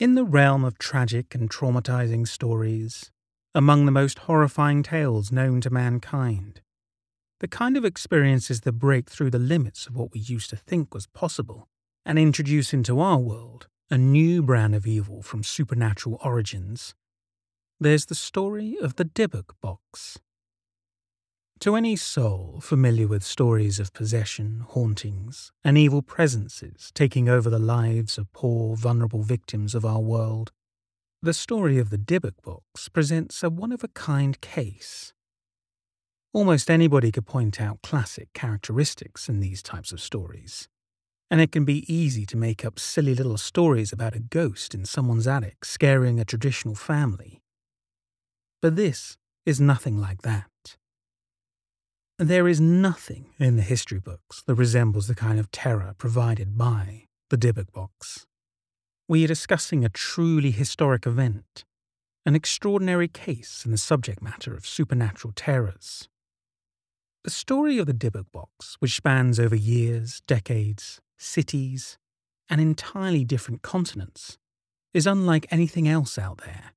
In the realm of tragic and traumatizing stories, among the most horrifying tales known to mankind, the kind of experiences that break through the limits of what we used to think was possible and introduce into our world a new brand of evil from supernatural origins. There's the story of the Dybbuk box. To any soul familiar with stories of possession, hauntings, and evil presences taking over the lives of poor, vulnerable victims of our world, the story of the Dybbuk box presents a one of a kind case Almost anybody could point out classic characteristics in these types of stories. And it can be easy to make up silly little stories about a ghost in someone's attic scaring a traditional family. But this is nothing like that. There is nothing in the history books that resembles the kind of terror provided by the Dybbuk box. We are discussing a truly historic event, an extraordinary case in the subject matter of supernatural terrors. The story of the Dybbuk box, which spans over years, decades, cities, and entirely different continents, is unlike anything else out there.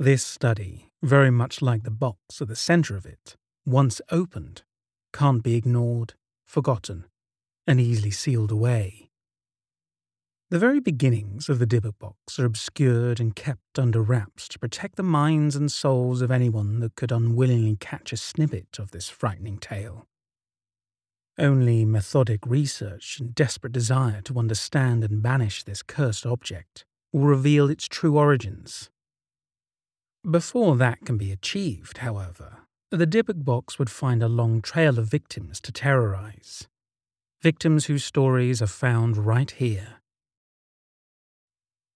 This study, very much like the box at the centre of it, once opened, can't be ignored, forgotten, and easily sealed away. The very beginnings of the Dybbuk box are obscured and kept under wraps to protect the minds and souls of anyone that could unwillingly catch a snippet of this frightening tale. Only methodic research and desperate desire to understand and banish this cursed object will reveal its true origins. Before that can be achieved, however, the Dybbuk box would find a long trail of victims to terrorize. Victims whose stories are found right here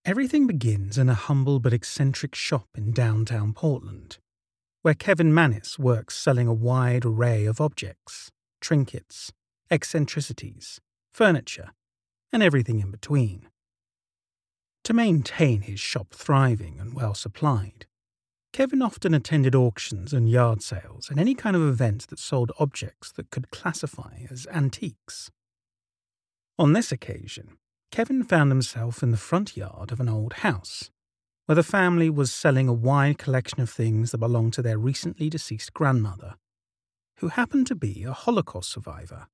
Everything begins in a humble but eccentric shop in downtown Portland, where Kevin Mannis works selling a wide array of objects, trinkets, eccentricities, furniture, and everything in between. To maintain his shop thriving and well supplied, Kevin often attended auctions and yard sales and any kind of event that sold objects that could classify as antiques. On this occasion, Kevin found himself in the front yard of an old house, where the family was selling a wide collection of things that belonged to their recently deceased grandmother, who happened to be a Holocaust survivor.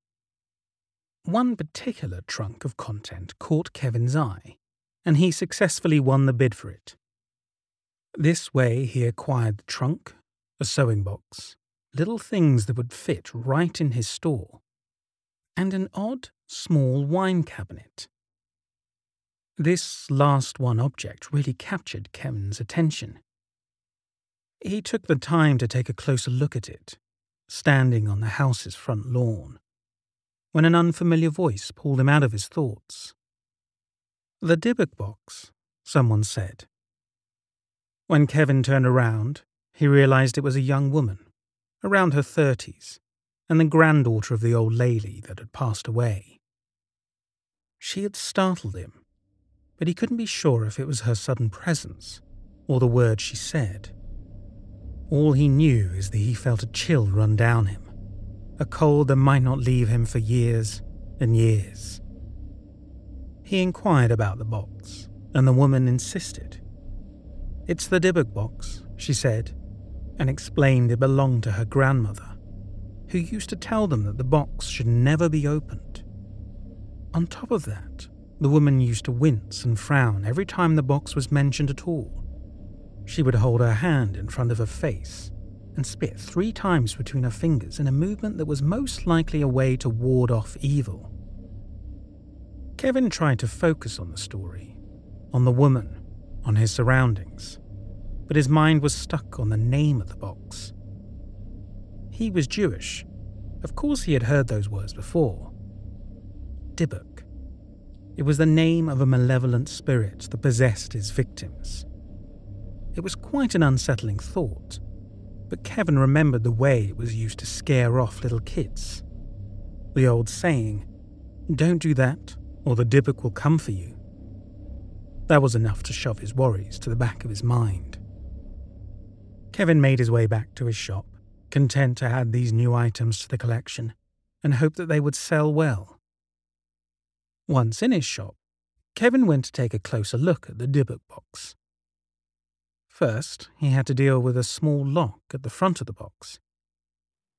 One particular trunk of content caught Kevin's eye, and he successfully won the bid for it. This way, he acquired the trunk, a sewing box, little things that would fit right in his store, and an odd, small wine cabinet this last one object really captured Kevin's attention. He took the time to take a closer look at it, standing on the house's front lawn, when an unfamiliar voice pulled him out of his thoughts. The Dybbuk box, someone said. When Kevin turned around, he realized it was a young woman, around her thirties, and the granddaughter of the old lady that had passed away. She had startled him but he couldn't be sure if it was her sudden presence or the words she said. All he knew is that he felt a chill run down him, a cold that might not leave him for years and years. He inquired about the box, and the woman insisted. It's the Dybbuk box, she said, and explained it belonged to her grandmother, who used to tell them that the box should never be opened. On top of that, the woman used to wince and frown every time the box was mentioned at all. She would hold her hand in front of her face and spit three times between her fingers in a movement that was most likely a way to ward off evil. Kevin tried to focus on the story, on the woman, on his surroundings, but his mind was stuck on the name of the box. He was Jewish. Of course, he had heard those words before. Dybbuk. It was the name of a malevolent spirit that possessed his victims. It was quite an unsettling thought, but Kevin remembered the way it was used to scare off little kids. The old saying, don't do that, or the Dybbuk will come for you. That was enough to shove his worries to the back of his mind. Kevin made his way back to his shop, content to add these new items to the collection, and hoped that they would sell well. Once in his shop, Kevin went to take a closer look at the Dybbuk box. First, he had to deal with a small lock at the front of the box.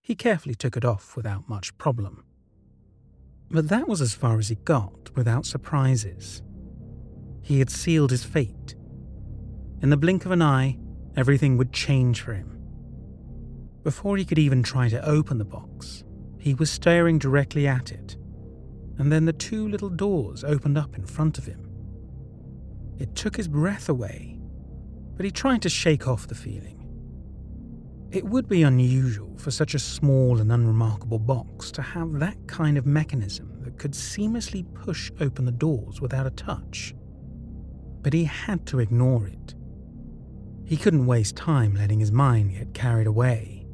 He carefully took it off without much problem. But that was as far as he got without surprises. He had sealed his fate. In the blink of an eye, everything would change for him. Before he could even try to open the box, he was staring directly at it, and then the two little doors opened up in front of him. It took his breath away, but he tried to shake off the feeling. It would be unusual for such a small and unremarkable box to have that kind of mechanism that could seamlessly push open the doors without a touch. But he had to ignore it. He couldn't waste time letting his mind get carried away.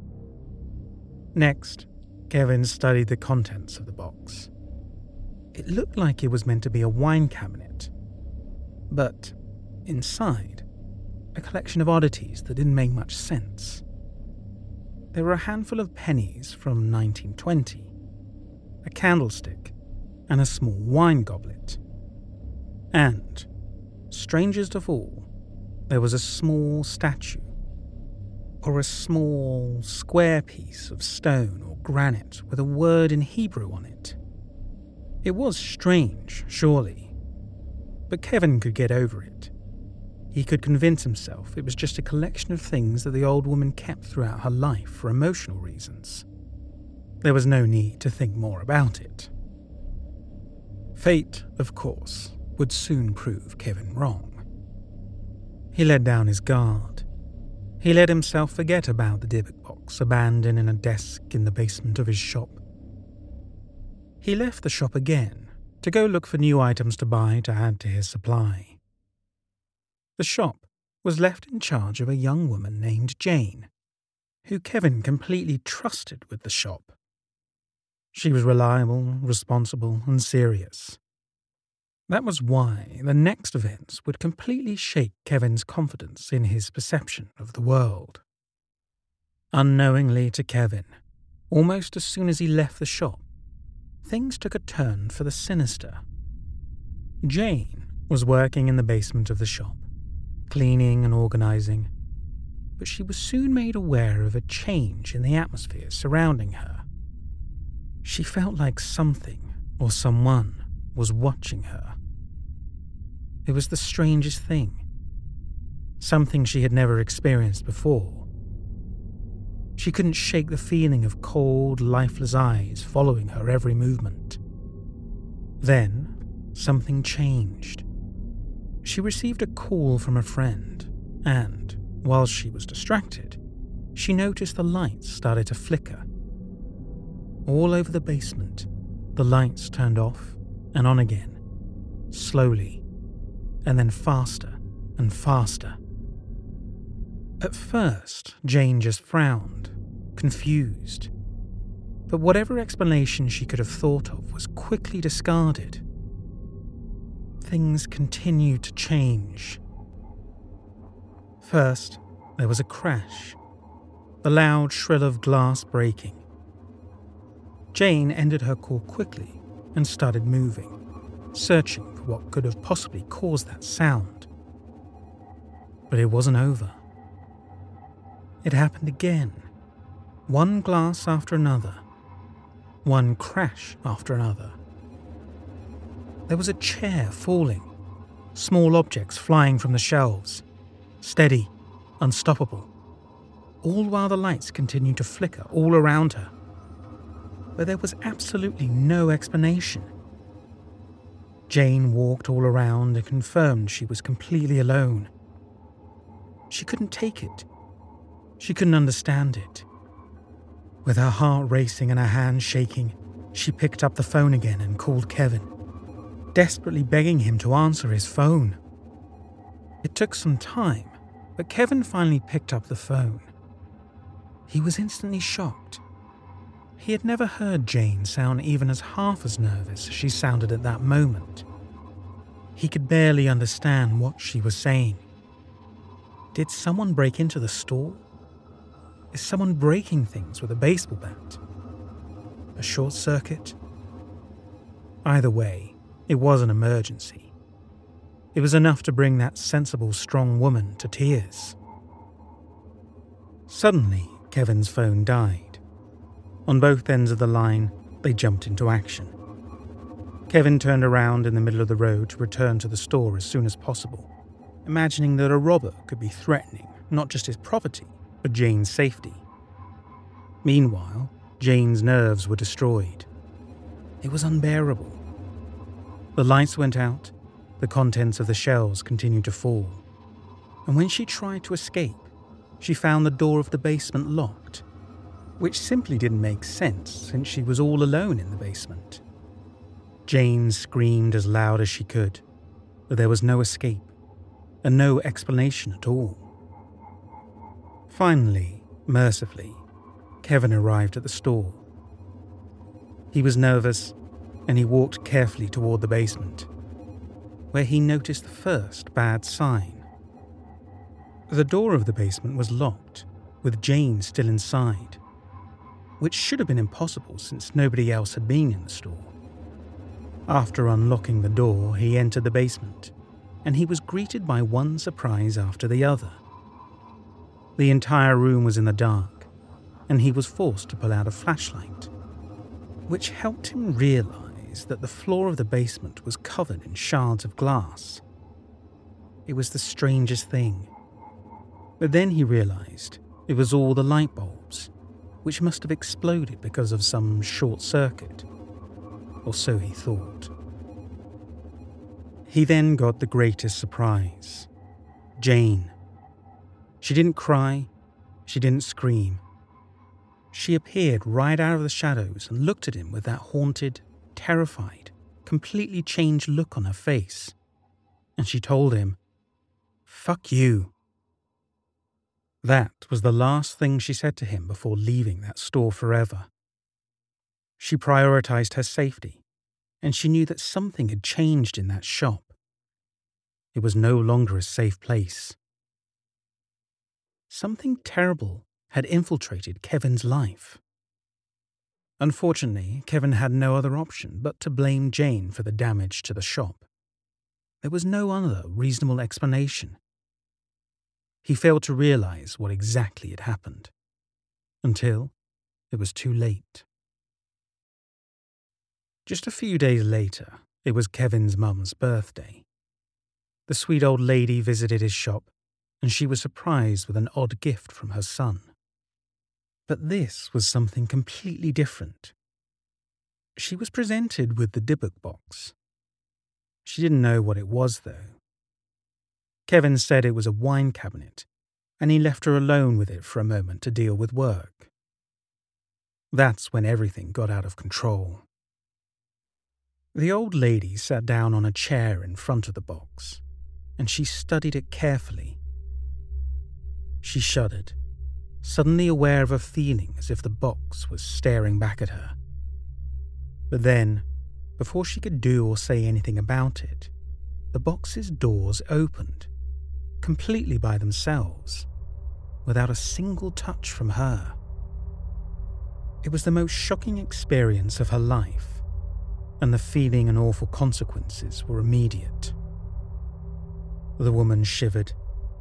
Next, Kevin studied the contents of the box. It looked like it was meant to be a wine cabinet, but inside, a collection of oddities that didn't make much sense there were a handful of pennies from 1920, a candlestick, and a small wine goblet. And, strangest of all, there was a small statue, or a small square piece of stone or granite with a word in Hebrew on it. It was strange, surely, but Kevin could get over it. He could convince himself it was just a collection of things that the old woman kept throughout her life for emotional reasons. There was no need to think more about it. Fate, of course, would soon prove Kevin wrong. He let down his guard. He let himself forget about the Dybbuk box abandoned in a desk in the basement of his shop. He left the shop again to go look for new items to buy to add to his supply. The shop was left in charge of a young woman named Jane, who Kevin completely trusted with the shop. She was reliable, responsible, and serious. That was why the next events would completely shake Kevin's confidence in his perception of the world. Unknowingly to Kevin, almost as soon as he left the shop, things took a turn for the sinister. Jane was working in the basement of the shop cleaning and organizing, but she was soon made aware of a change in the atmosphere surrounding her. She felt like something or someone was watching her. It was the strangest thing, something she had never experienced before. She couldn't shake the feeling of cold, lifeless eyes following her every movement. Then, something changed. She received a call from a friend, and, while she was distracted, she noticed the lights started to flicker. All over the basement, the lights turned off and on again, slowly, and then faster and faster. At first, Jane just frowned, confused. But whatever explanation she could have thought of was quickly discarded things continued to change. First, there was a crash, the loud shrill of glass breaking. Jane ended her call quickly and started moving, searching what could have possibly caused that sound. But it wasn't over. It happened again, one glass after another, one crash after another. There was a chair falling, small objects flying from the shelves, steady, unstoppable, all while the lights continued to flicker all around her. But there was absolutely no explanation. Jane walked all around and confirmed she was completely alone. She couldn't take it. She couldn't understand it. With her heart racing and her hands shaking, she picked up the phone again and called Kevin desperately begging him to answer his phone. It took some time, but Kevin finally picked up the phone. He was instantly shocked. He had never heard Jane sound even as half as nervous as she sounded at that moment. He could barely understand what she was saying. Did someone break into the store? Is someone breaking things with a baseball bat? A short circuit? Either way, it was an emergency, It was enough to bring that sensible, strong woman to tears. Suddenly, Kevin's phone died. On both ends of the line, they jumped into action. Kevin turned around in the middle of the road to return to the store as soon as possible, imagining that a robber could be threatening not just his property, but Jane's safety. Meanwhile, Jane's nerves were destroyed. It was unbearable. The lights went out, the contents of the shelves continued to fall, and when she tried to escape, she found the door of the basement locked, which simply didn't make sense since she was all alone in the basement. Jane screamed as loud as she could, but there was no escape and no explanation at all. Finally, mercifully, Kevin arrived at the store. He was nervous and he walked carefully toward the basement, where he noticed the first bad sign. The door of the basement was locked, with Jane still inside, which should have been impossible since nobody else had been in the store. After unlocking the door, he entered the basement, and he was greeted by one surprise after the other. The entire room was in the dark, and he was forced to pull out a flashlight, which helped him realize that the floor of the basement was covered in shards of glass. It was the strangest thing. But then he realized it was all the light bulbs, which must have exploded because of some short circuit or so he thought. He then got the greatest surprise Jane. She didn't cry, she didn't scream. She appeared right out of the shadows and looked at him with that haunted, terrified, completely changed look on her face. And she told him, Fuck you. That was the last thing she said to him before leaving that store forever. She prioritized her safety, and she knew that something had changed in that shop. It was no longer a safe place. Something terrible had infiltrated Kevin's life. Unfortunately, Kevin had no other option but to blame Jane for the damage to the shop. There was no other reasonable explanation. He failed to realize what exactly had happened until it was too late. Just a few days later, it was Kevin's mum's birthday. The sweet old lady visited his shop, and she was surprised with an odd gift from her son. But this was something completely different. She was presented with the Dybbuk box. She didn't know what it was, though. Kevin said it was a wine cabinet, and he left her alone with it for a moment to deal with work. That's when everything got out of control. The old lady sat down on a chair in front of the box, and she studied it carefully. She shuddered, suddenly aware of a feeling as if the box was staring back at her. But then, before she could do or say anything about it, the box's doors opened, completely by themselves, without a single touch from her. It was the most shocking experience of her life and the feeling and awful consequences were immediate. The woman shivered,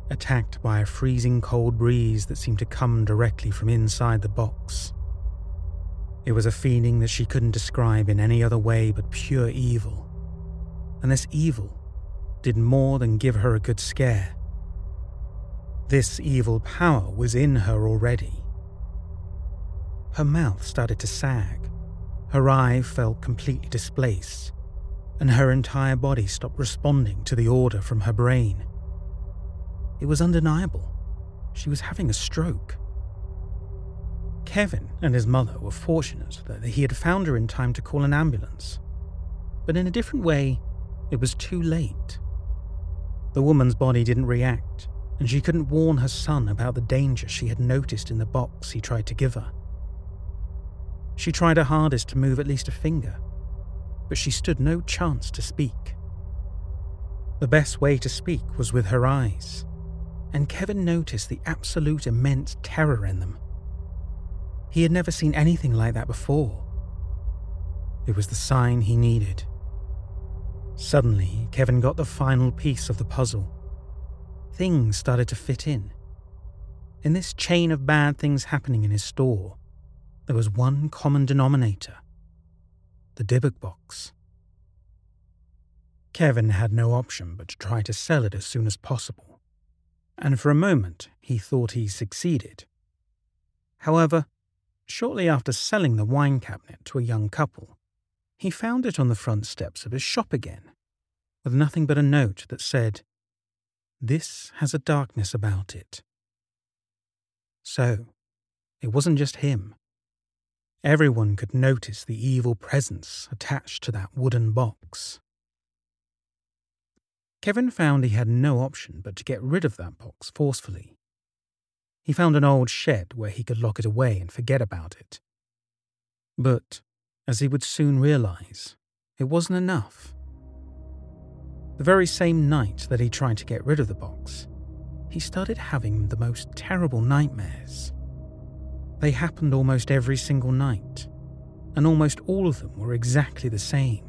attacked by a freezing cold breeze that seemed to come directly from inside the box. It was a feeling that she couldn't describe in any other way but pure evil. And this evil did more than give her a good scare. This evil power was in her already. Her mouth started to sag, her eye felt completely displaced, and her entire body stopped responding to the order from her brain. It was undeniable. She was having a stroke. Kevin and his mother were fortunate that he had found her in time to call an ambulance. But in a different way, it was too late. The woman's body didn't react, and she couldn't warn her son about the danger she had noticed in the box he tried to give her. She tried her hardest to move at least a finger, but she stood no chance to speak. The best way to speak was with her eyes, and Kevin noticed the absolute immense terror in them. He had never seen anything like that before. It was the sign he needed. Suddenly, Kevin got the final piece of the puzzle. Things started to fit in. In this chain of bad things happening in his store, there was one common denominator the Dybbuk box. Kevin had no option but to try to sell it as soon as possible, and for a moment he thought he succeeded. However, shortly after selling the wine cabinet to a young couple, he found it on the front steps of his shop again, with nothing but a note that said, This has a darkness about it. So, it wasn't just him. Everyone could notice the evil presence attached to that wooden box. Kevin found he had no option but to get rid of that box forcefully. He found an old shed where he could lock it away and forget about it. But, as he would soon realize, it wasn't enough. The very same night that he tried to get rid of the box, he started having the most terrible nightmares. They happened almost every single night, and almost all of them were exactly the same.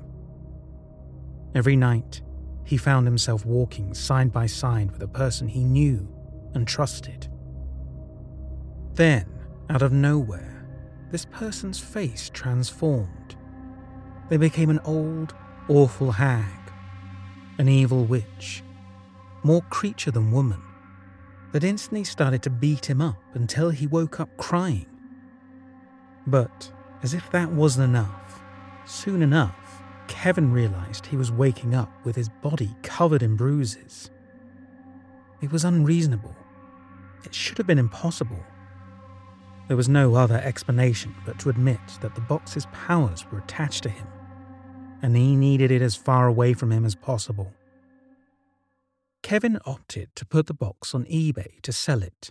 Every night, he found himself walking side by side with a person he knew and trusted. Then, out of nowhere, this person's face transformed. They became an old, awful hag, an evil witch, more creature than woman that instantly started to beat him up until he woke up crying. But, as if that wasn't enough, soon enough, Kevin realized he was waking up with his body covered in bruises. It was unreasonable. It should have been impossible. There was no other explanation but to admit that the box's powers were attached to him, and he needed it as far away from him as possible. Kevin opted to put the box on eBay to sell it,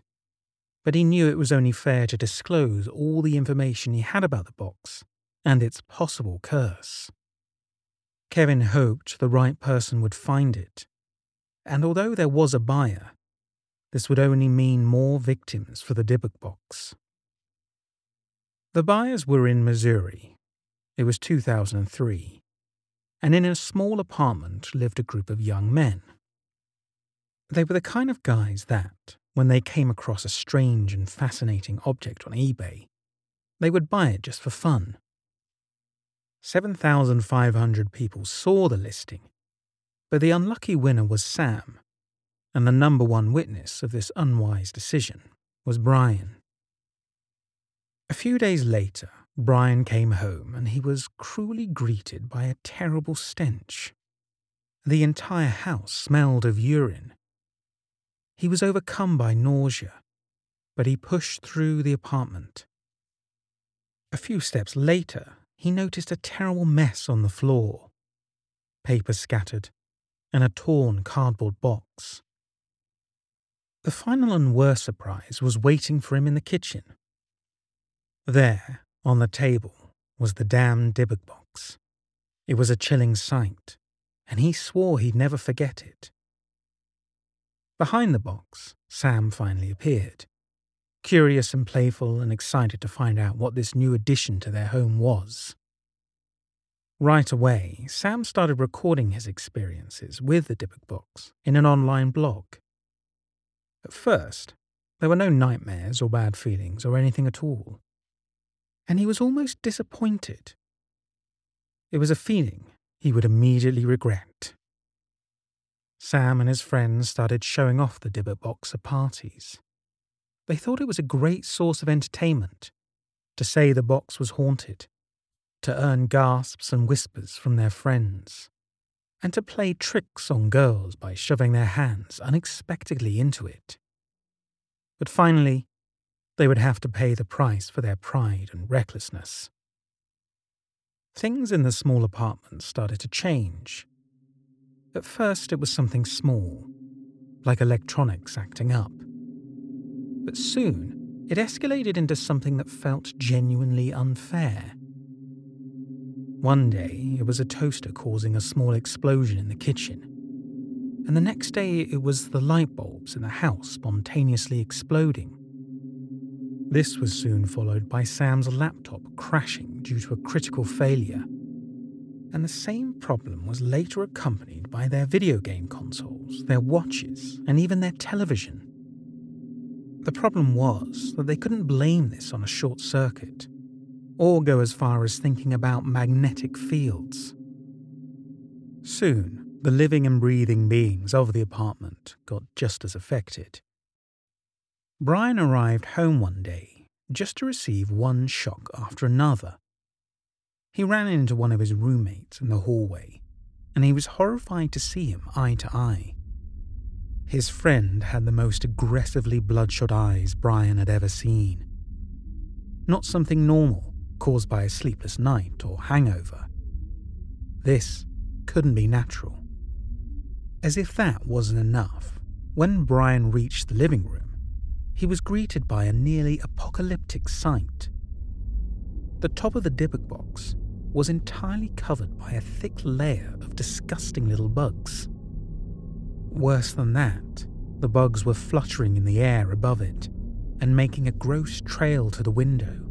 but he knew it was only fair to disclose all the information he had about the box and its possible curse. Kevin hoped the right person would find it, and although there was a buyer, this would only mean more victims for the Dybbuk box. The buyers were in Missouri. It was 2003, and in a small apartment lived a group of young men. They were the kind of guys that, when they came across a strange and fascinating object on eBay, they would buy it just for fun. 7,500 people saw the listing, but the unlucky winner was Sam, and the number one witness of this unwise decision was Brian. A few days later, Brian came home and he was cruelly greeted by a terrible stench. The entire house smelled of urine, he was overcome by nausea, but he pushed through the apartment. A few steps later, he noticed a terrible mess on the floor paper scattered, and a torn cardboard box. The final and worst surprise was waiting for him in the kitchen. There, on the table, was the damned Dybbuk box. It was a chilling sight, and he swore he'd never forget it. Behind the box, Sam finally appeared, curious and playful and excited to find out what this new addition to their home was. Right away, Sam started recording his experiences with the Dybbuk box in an online blog. At first, there were no nightmares or bad feelings or anything at all. And he was almost disappointed. It was a feeling he would immediately regret. Sam and his friends started showing off the Dybbuk box at parties. They thought it was a great source of entertainment to say the box was haunted, to earn gasps and whispers from their friends, and to play tricks on girls by shoving their hands unexpectedly into it. But finally, they would have to pay the price for their pride and recklessness. Things in the small apartment started to change. At first, it was something small, like electronics acting up. But soon, it escalated into something that felt genuinely unfair. One day, it was a toaster causing a small explosion in the kitchen. And the next day, it was the light bulbs in the house spontaneously exploding. This was soon followed by Sam's laptop crashing due to a critical failure And the same problem was later accompanied by their video game consoles, their watches, and even their television. The problem was that they couldn't blame this on a short circuit, or go as far as thinking about magnetic fields. Soon, the living and breathing beings of the apartment got just as affected. Brian arrived home one day just to receive one shock after another. He ran into one of his roommates in the hallway, and he was horrified to see him eye to eye. His friend had the most aggressively bloodshot eyes Brian had ever seen. Not something normal caused by a sleepless night or hangover. This couldn't be natural. As if that wasn't enough, when Brian reached the living room, he was greeted by a nearly apocalyptic sight. The top of the Dybbuk box was entirely covered by a thick layer of disgusting little bugs. Worse than that, the bugs were fluttering in the air above it and making a gross trail to the window,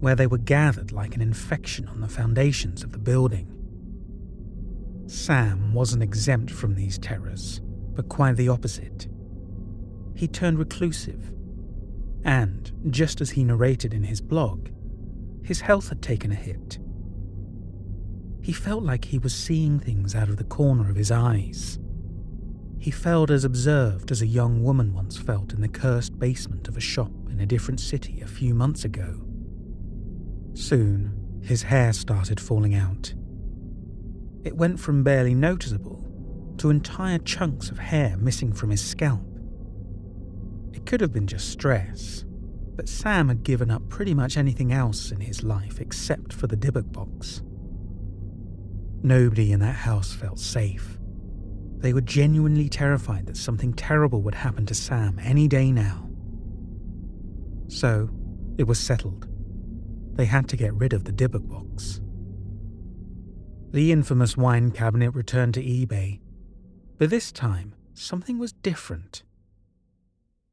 where they were gathered like an infection on the foundations of the building. Sam wasn't exempt from these terrors, but quite the opposite. He turned reclusive, and, just as he narrated in his blog, his health had taken a hit he felt like he was seeing things out of the corner of his eyes. He felt as observed as a young woman once felt in the cursed basement of a shop in a different city a few months ago. Soon, his hair started falling out. It went from barely noticeable to entire chunks of hair missing from his scalp. It could have been just stress, but Sam had given up pretty much anything else in his life except for the Dybbuk box. Nobody in that house felt safe. They were genuinely terrified that something terrible would happen to Sam any day now. So, it was settled. They had to get rid of the Dybbuk box. The infamous wine cabinet returned to eBay, but this time something was different.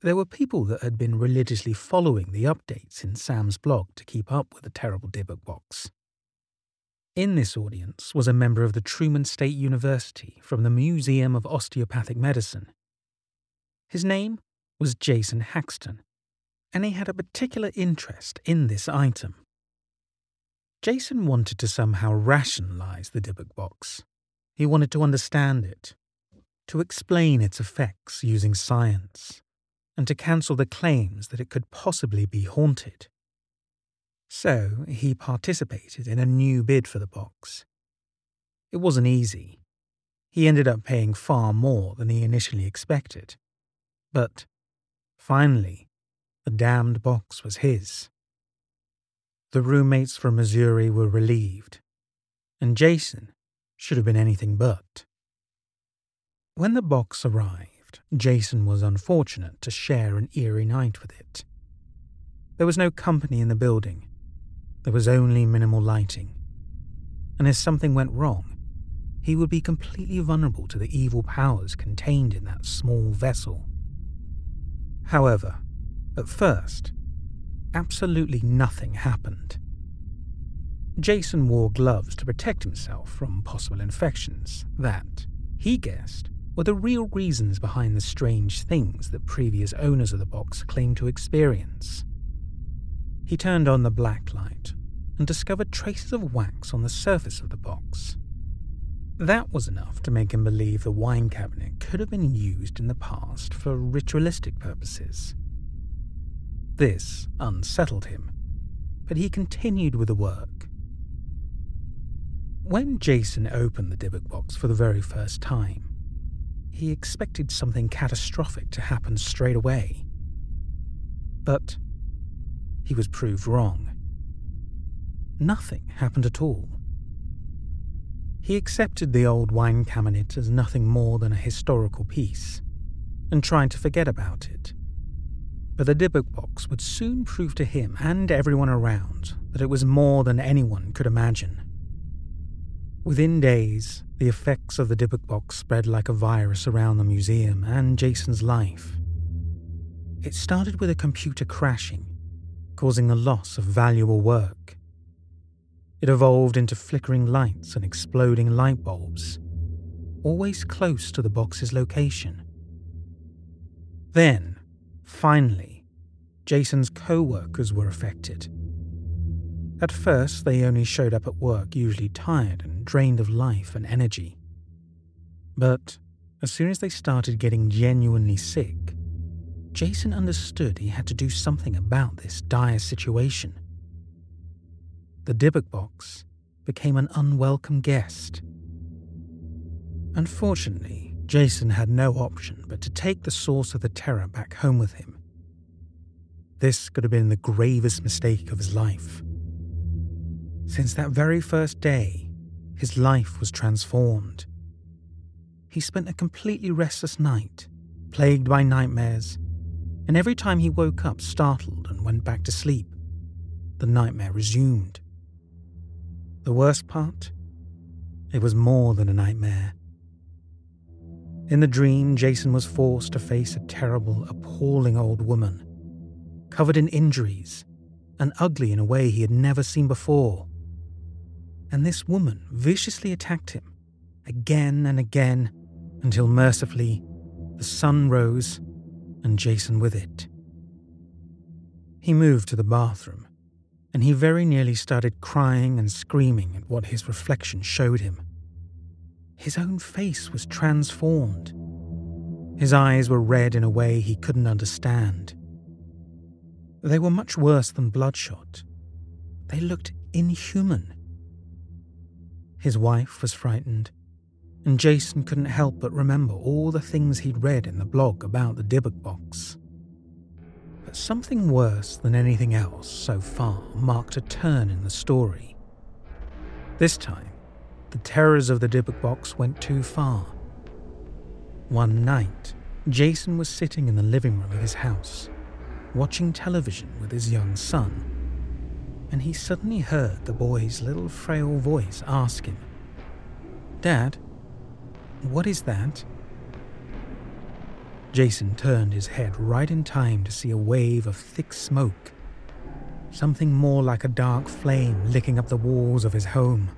There were people that had been religiously following the updates in Sam's blog to keep up with the terrible Dybbuk box. In this audience was a member of the Truman State University from the Museum of Osteopathic Medicine. His name was Jason Haxton, and he had a particular interest in this item. Jason wanted to somehow rationalize the Dybbuk box. He wanted to understand it, to explain its effects using science, and to cancel the claims that it could possibly be haunted. So he participated in a new bid for the box. It wasn't easy. He ended up paying far more than he initially expected. But finally, the damned box was his. The roommates from Missouri were relieved, and Jason should have been anything but. When the box arrived, Jason was unfortunate to share an eerie night with it. There was no company in the building, there was only minimal lighting. And if something went wrong, he would be completely vulnerable to the evil powers contained in that small vessel. However, at first, absolutely nothing happened. Jason wore gloves to protect himself from possible infections that, he guessed, were the real reasons behind the strange things that previous owners of the box claimed to experience. He turned on the black light and discovered traces of wax on the surface of the box. That was enough to make him believe the wine cabinet could have been used in the past for ritualistic purposes. This unsettled him, but he continued with the work. When Jason opened the Dybbuk box for the very first time, he expected something catastrophic to happen straight away. But he was proved wrong. Nothing happened at all. He accepted the old wine cabinet as nothing more than a historical piece and tried to forget about it. But the Dybbuk box would soon prove to him and everyone around that it was more than anyone could imagine. Within days, the effects of the Dybbuk box spread like a virus around the museum and Jason's life. It started with a computer crashing causing the loss of valuable work. It evolved into flickering lights and exploding light bulbs, always close to the box's location. Then, finally, Jason's co workers were affected. At first, they only showed up at work usually tired and drained of life and energy. But as soon as they started getting genuinely sick, Jason understood he had to do something about this dire situation. The Dybbuk box became an unwelcome guest. Unfortunately, Jason had no option but to take the source of the terror back home with him. This could have been the gravest mistake of his life. Since that very first day, his life was transformed. He spent a completely restless night, plagued by nightmares and every time he woke up startled and went back to sleep, the nightmare resumed. The worst part? It was more than a nightmare. In the dream, Jason was forced to face a terrible, appalling old woman, covered in injuries and ugly in a way he had never seen before. And this woman viciously attacked him again and again until mercifully the sun rose and Jason with it. He moved to the bathroom, and he very nearly started crying and screaming at what his reflection showed him. His own face was transformed. His eyes were red in a way he couldn't understand. They were much worse than bloodshot. They looked inhuman. His wife was frightened, and Jason couldn't help but remember all the things he'd read in the blog about the Dybbuk box. But something worse than anything else so far marked a turn in the story. This time, the terrors of the Dybbuk box went too far. One night, Jason was sitting in the living room of his house, watching television with his young son, and he suddenly heard the boy's little frail voice ask him, Dad, what is that? Jason turned his head right in time to see a wave of thick smoke. Something more like a dark flame licking up the walls of his home.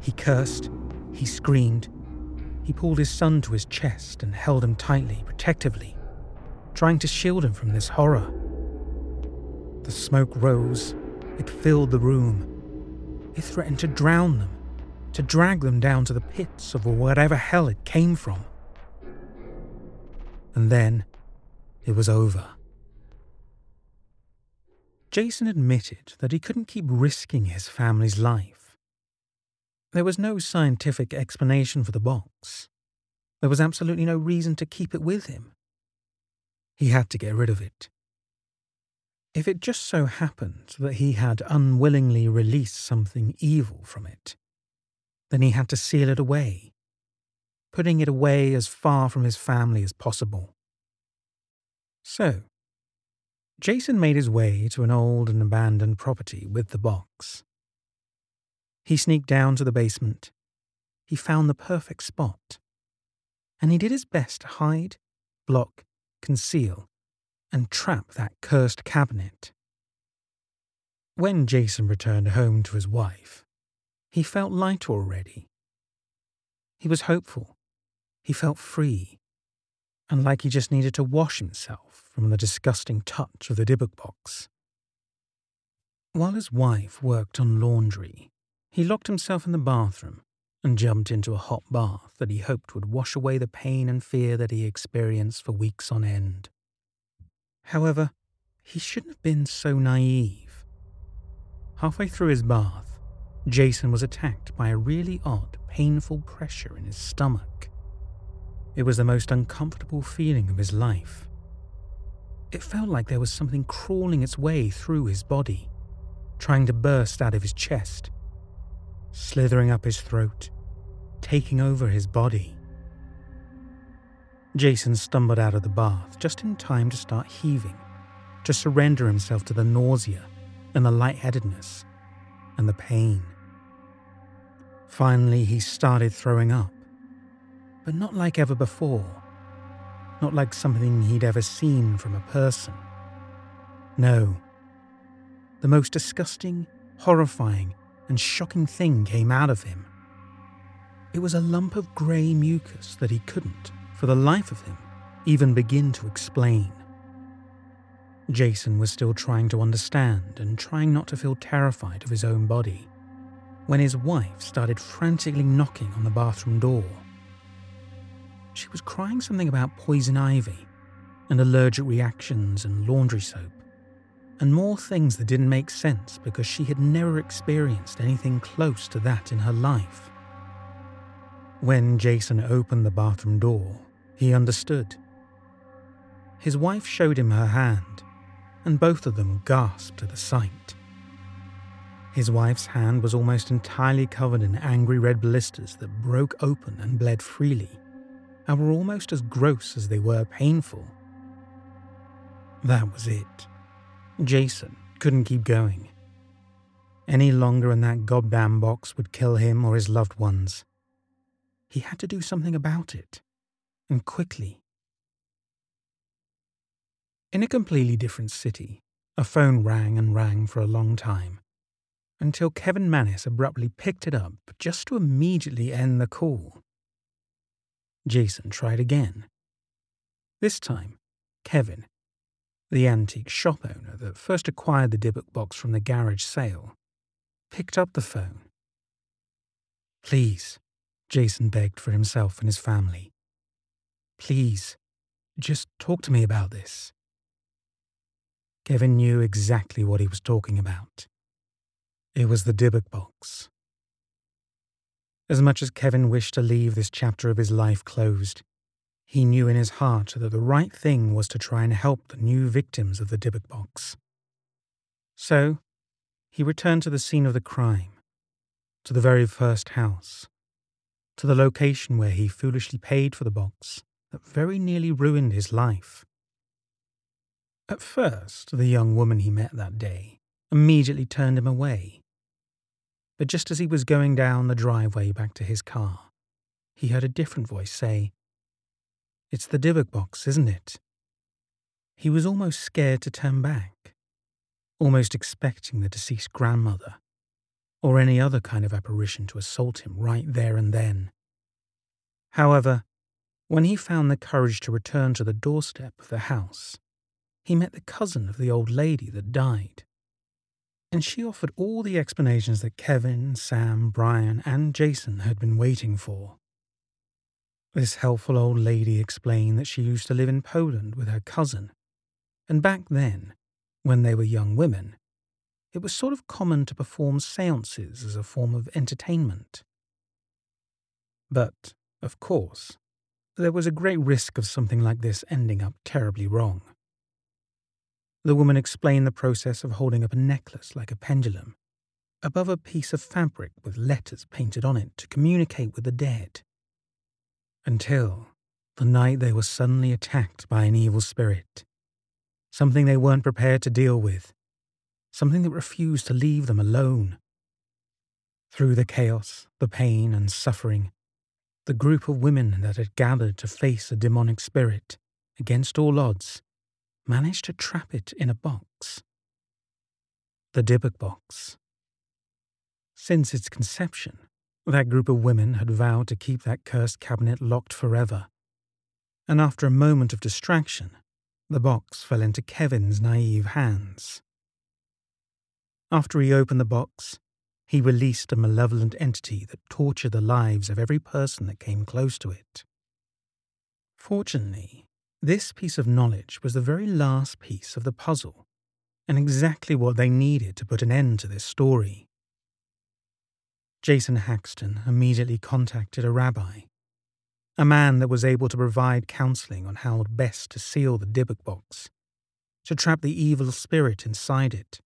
He cursed, he screamed, he pulled his son to his chest and held him tightly, protectively, trying to shield him from this horror. The smoke rose, it filled the room. It threatened to drown them to drag them down to the pits of whatever hell it came from. And then it was over. Jason admitted that he couldn't keep risking his family's life. There was no scientific explanation for the box. There was absolutely no reason to keep it with him. He had to get rid of it. If it just so happened that he had unwillingly released something evil from it, then he had to seal it away, putting it away as far from his family as possible. So, Jason made his way to an old and abandoned property with the box. He sneaked down to the basement. He found the perfect spot. And he did his best to hide, block, conceal, and trap that cursed cabinet. When Jason returned home to his wife, he felt lighter already. He was hopeful. He felt free. And like he just needed to wash himself from the disgusting touch of the Dybbuk box. While his wife worked on laundry, he locked himself in the bathroom and jumped into a hot bath that he hoped would wash away the pain and fear that he experienced for weeks on end. However, he shouldn't have been so naive. Halfway through his bath, Jason was attacked by a really odd, painful pressure in his stomach. It was the most uncomfortable feeling of his life. It felt like there was something crawling its way through his body, trying to burst out of his chest, slithering up his throat, taking over his body. Jason stumbled out of the bath just in time to start heaving, to surrender himself to the nausea and the lightheadedness and the pain. Finally, he started throwing up, but not like ever before, not like something he'd ever seen from a person. No, the most disgusting, horrifying, and shocking thing came out of him. It was a lump of grey mucus that he couldn't, for the life of him, even begin to explain. Jason was still trying to understand and trying not to feel terrified of his own body when his wife started frantically knocking on the bathroom door. She was crying something about poison ivy and allergic reactions and laundry soap, and more things that didn't make sense because she had never experienced anything close to that in her life. When Jason opened the bathroom door, he understood. His wife showed him her hand, and both of them gasped at the sight. His wife's hand was almost entirely covered in angry red blisters that broke open and bled freely, and were almost as gross as they were painful. That was it. Jason couldn't keep going. Any longer in that goddamn box would kill him or his loved ones. He had to do something about it, and quickly. In a completely different city, a phone rang and rang for a long time, until Kevin Mannis abruptly picked it up just to immediately end the call. Jason tried again. This time, Kevin, the antique shop owner that first acquired the Dybbuk box from the garage sale, picked up the phone. Please, Jason begged for himself and his family. Please, just talk to me about this. Kevin knew exactly what he was talking about. It was the Dybbuk box. As much as Kevin wished to leave this chapter of his life closed, he knew in his heart that the right thing was to try and help the new victims of the Dybbuk box. So, he returned to the scene of the crime, to the very first house, to the location where he foolishly paid for the box that very nearly ruined his life. At first, the young woman he met that day immediately turned him away. But just as he was going down the driveway back to his car, he heard a different voice say, It's the Dybbuk box, isn't it? He was almost scared to turn back, almost expecting the deceased grandmother or any other kind of apparition to assault him right there and then. However, when he found the courage to return to the doorstep of the house, he met the cousin of the old lady that died. And she offered all the explanations that Kevin, Sam, Brian, and Jason had been waiting for. This helpful old lady explained that she used to live in Poland with her cousin, and back then, when they were young women, it was sort of common to perform seances as a form of entertainment. But, of course, there was a great risk of something like this ending up terribly wrong. The woman explained the process of holding up a necklace like a pendulum above a piece of fabric with letters painted on it to communicate with the dead. Until the night they were suddenly attacked by an evil spirit. Something they weren't prepared to deal with. Something that refused to leave them alone. Through the chaos, the pain, and suffering, the group of women that had gathered to face a demonic spirit, against all odds, managed to trap it in a box. The Dybbuk box. Since its conception, that group of women had vowed to keep that cursed cabinet locked forever. And after a moment of distraction, the box fell into Kevin's naive hands. After he opened the box, he released a malevolent entity that tortured the lives of every person that came close to it. Fortunately, this piece of knowledge was the very last piece of the puzzle, and exactly what they needed to put an end to this story. Jason Haxton immediately contacted a rabbi, a man that was able to provide counseling on how best to seal the Dybbuk box, to trap the evil spirit inside it,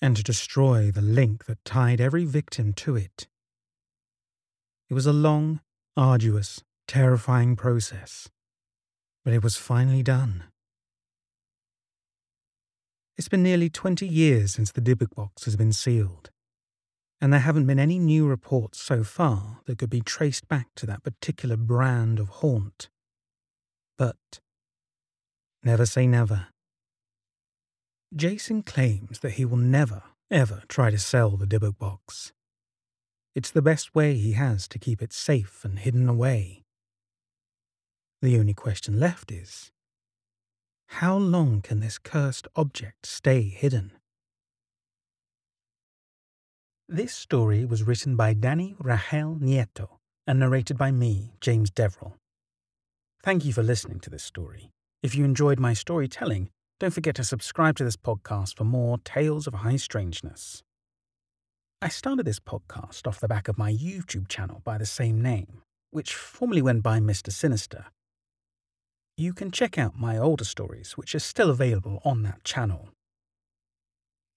and to destroy the link that tied every victim to it. It was a long, arduous, terrifying process but it was finally done. It's been nearly 20 years since the Dybbuk box has been sealed, and there haven't been any new reports so far that could be traced back to that particular brand of haunt. But never say never. Jason claims that he will never, ever try to sell the Dybbuk box. It's the best way he has to keep it safe and hidden away. The only question left is how long can this cursed object stay hidden? This story was written by Danny Rahel Nieto and narrated by me, James Deverell. Thank you for listening to this story. If you enjoyed my storytelling, don't forget to subscribe to this podcast for more tales of high strangeness. I started this podcast off the back of my YouTube channel by the same name, which formerly went by Mr. Sinister. You can check out my older stories, which are still available on that channel.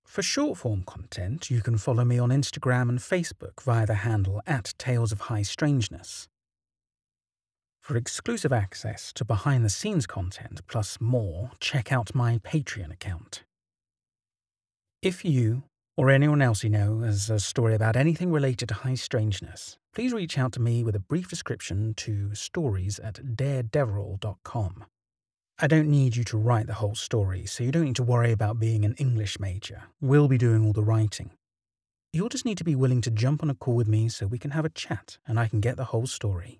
For short form content, you can follow me on Instagram and Facebook via the handle at Tales of High Strangeness. For exclusive access to behind the scenes content plus more, check out my Patreon account. If you or anyone else you know has a story about anything related to high strangeness, please reach out to me with a brief description to stories at daredeverell.com. I don't need you to write the whole story, so you don't need to worry about being an English major. We'll be doing all the writing. You'll just need to be willing to jump on a call with me so we can have a chat and I can get the whole story.